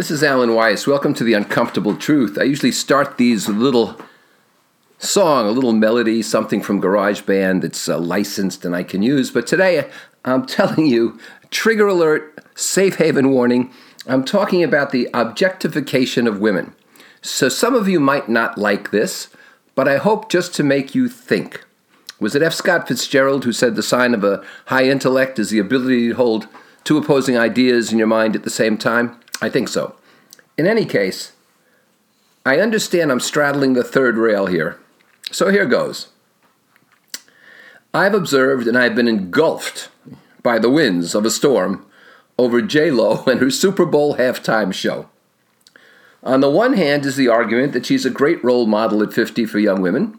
This is Alan Weiss. Welcome to The Uncomfortable Truth. I usually start these with a little song, a little melody, something from GarageBand that's uh, licensed and I can use. But today I'm telling you, trigger alert, safe haven warning. I'm talking about the objectification of women. So some of you might not like this, but I hope just to make you think. Was it F. Scott Fitzgerald who said the sign of a high intellect is the ability to hold two opposing ideas in your mind at the same time? I think so. In any case, I understand I'm straddling the third rail here. So here goes. I've observed and I've been engulfed by the winds of a storm over J Lo and her Super Bowl halftime show. On the one hand is the argument that she's a great role model at 50 for young women,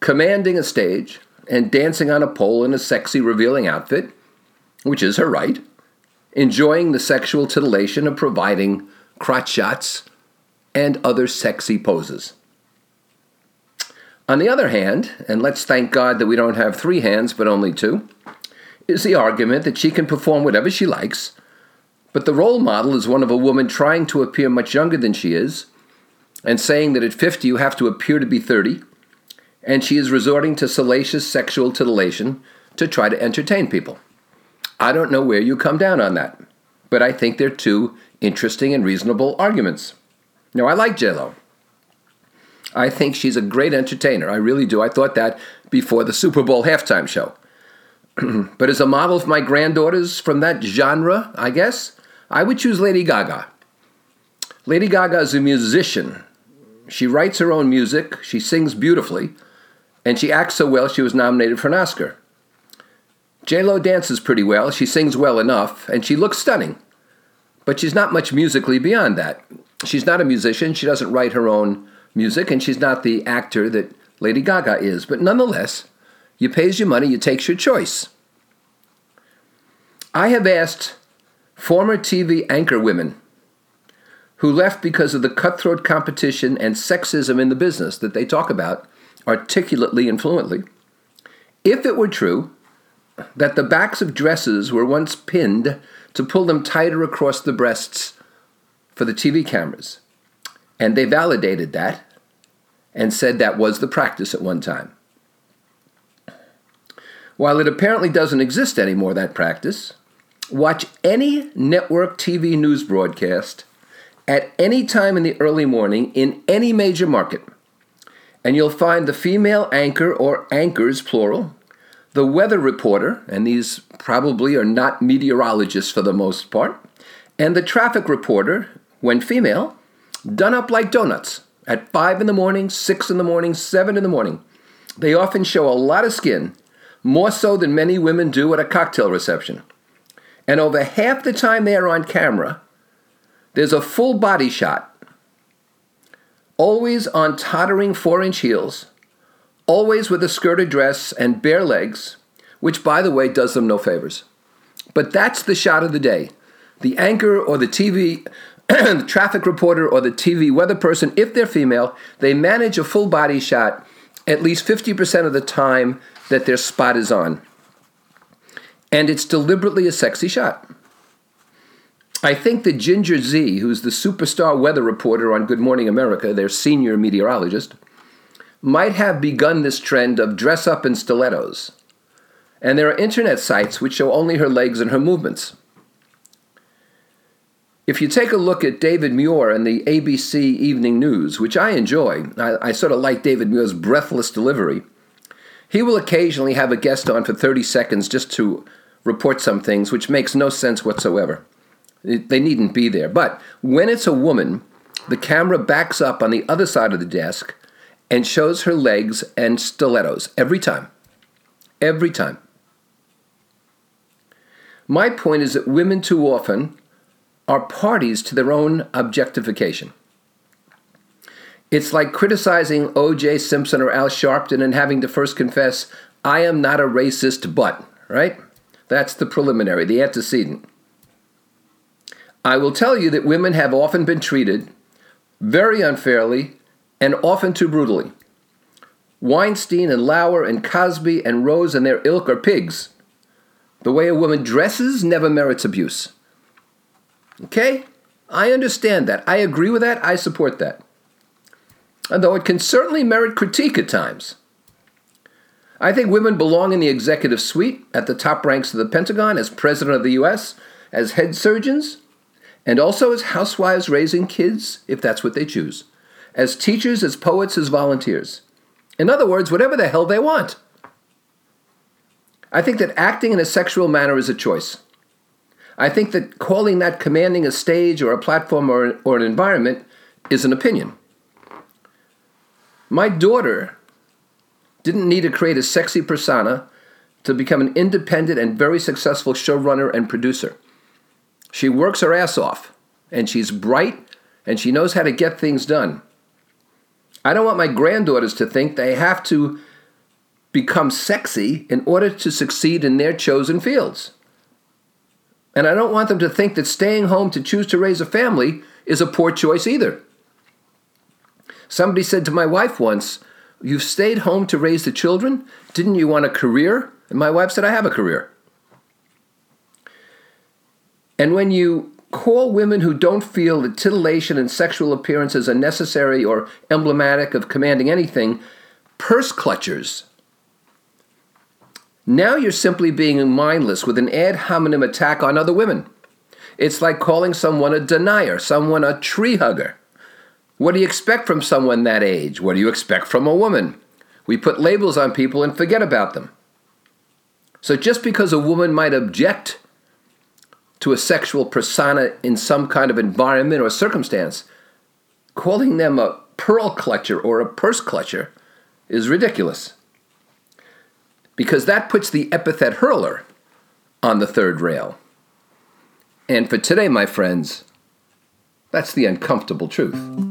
commanding a stage and dancing on a pole in a sexy, revealing outfit, which is her right enjoying the sexual titillation of providing crotch shots and other sexy poses. On the other hand, and let's thank God that we don't have three hands but only two, is the argument that she can perform whatever she likes, but the role model is one of a woman trying to appear much younger than she is, and saying that at 50 you have to appear to be 30, and she is resorting to salacious sexual titillation to try to entertain people. I don't know where you come down on that, but I think they're two interesting and reasonable arguments. Now, I like JLo. I think she's a great entertainer. I really do. I thought that before the Super Bowl halftime show. but as a model for my granddaughters from that genre, I guess, I would choose Lady Gaga. Lady Gaga is a musician. She writes her own music, she sings beautifully, and she acts so well she was nominated for an Oscar. J-Lo dances pretty well, she sings well enough, and she looks stunning. But she's not much musically beyond that. She's not a musician, she doesn't write her own music, and she's not the actor that Lady Gaga is. But nonetheless, you pays your money, you takes your choice. I have asked former TV anchor women who left because of the cutthroat competition and sexism in the business that they talk about articulately and fluently. If it were true that the backs of dresses were once pinned to pull them tighter across the breasts for the TV cameras. And they validated that and said that was the practice at one time. While it apparently doesn't exist anymore, that practice, watch any network TV news broadcast at any time in the early morning in any major market, and you'll find the female anchor or anchors, plural, the weather reporter, and these probably are not meteorologists for the most part, and the traffic reporter, when female, done up like donuts at 5 in the morning, 6 in the morning, 7 in the morning. They often show a lot of skin, more so than many women do at a cocktail reception. And over half the time they are on camera, there's a full body shot, always on tottering 4 inch heels always with a skirted dress and bare legs, which, by the way, does them no favors. But that's the shot of the day. The anchor or the TV, the traffic reporter or the TV weather person, if they're female, they manage a full body shot at least 50% of the time that their spot is on. And it's deliberately a sexy shot. I think that Ginger Zee, who's the superstar weather reporter on Good Morning America, their senior meteorologist, might have begun this trend of dress up in stilettos. And there are internet sites which show only her legs and her movements. If you take a look at David Muir and the ABC Evening News, which I enjoy, I, I sort of like David Muir's breathless delivery. He will occasionally have a guest on for 30 seconds just to report some things, which makes no sense whatsoever. They needn't be there. But when it's a woman, the camera backs up on the other side of the desk and shows her legs and stilettos every time. Every time. My point is that women too often are parties to their own objectification. It's like criticizing O.J. Simpson or Al Sharpton and having to first confess, I am not a racist, but, right? That's the preliminary, the antecedent. I will tell you that women have often been treated very unfairly and often too brutally. Weinstein and Lauer and Cosby and Rose and their ilk are pigs. The way a woman dresses never merits abuse. Okay? I understand that. I agree with that. I support that. Although it can certainly merit critique at times. I think women belong in the executive suite at the top ranks of the Pentagon as president of the U.S., as head surgeons, and also as housewives raising kids, if that's what they choose, as teachers, as poets, as volunteers. In other words, whatever the hell they want. I think that acting in a sexual manner is a choice. I think that calling that commanding a stage or a platform or, or an environment is an opinion. My daughter didn't need to create a sexy persona to become an independent and very successful showrunner and producer. She works her ass off, and she's bright, and she knows how to get things done. I don't want my granddaughters to think they have to become sexy in order to succeed in their chosen fields. And I don't want them to think that staying home to choose to raise a family is a poor choice either. Somebody said to my wife once, You've stayed home to raise the children? Didn't you want a career? And my wife said, I have a career. And when you call women who don't feel that titillation and sexual appearances are necessary or emblematic of commanding anything, purse clutchers, now you're simply being mindless with an ad hominem attack on other women. It's like calling someone a denier, someone a tree hugger. What do you expect from someone that age? What do you expect from a woman? We put labels on people and forget about them. So just because a woman might object to a sexual persona in some kind of environment or circumstance, calling them a pearl clutcher or a purse clutcher is ridiculous because that puts the epithet hurler on the third rail. And for today, my friends, that's the uncomfortable truth.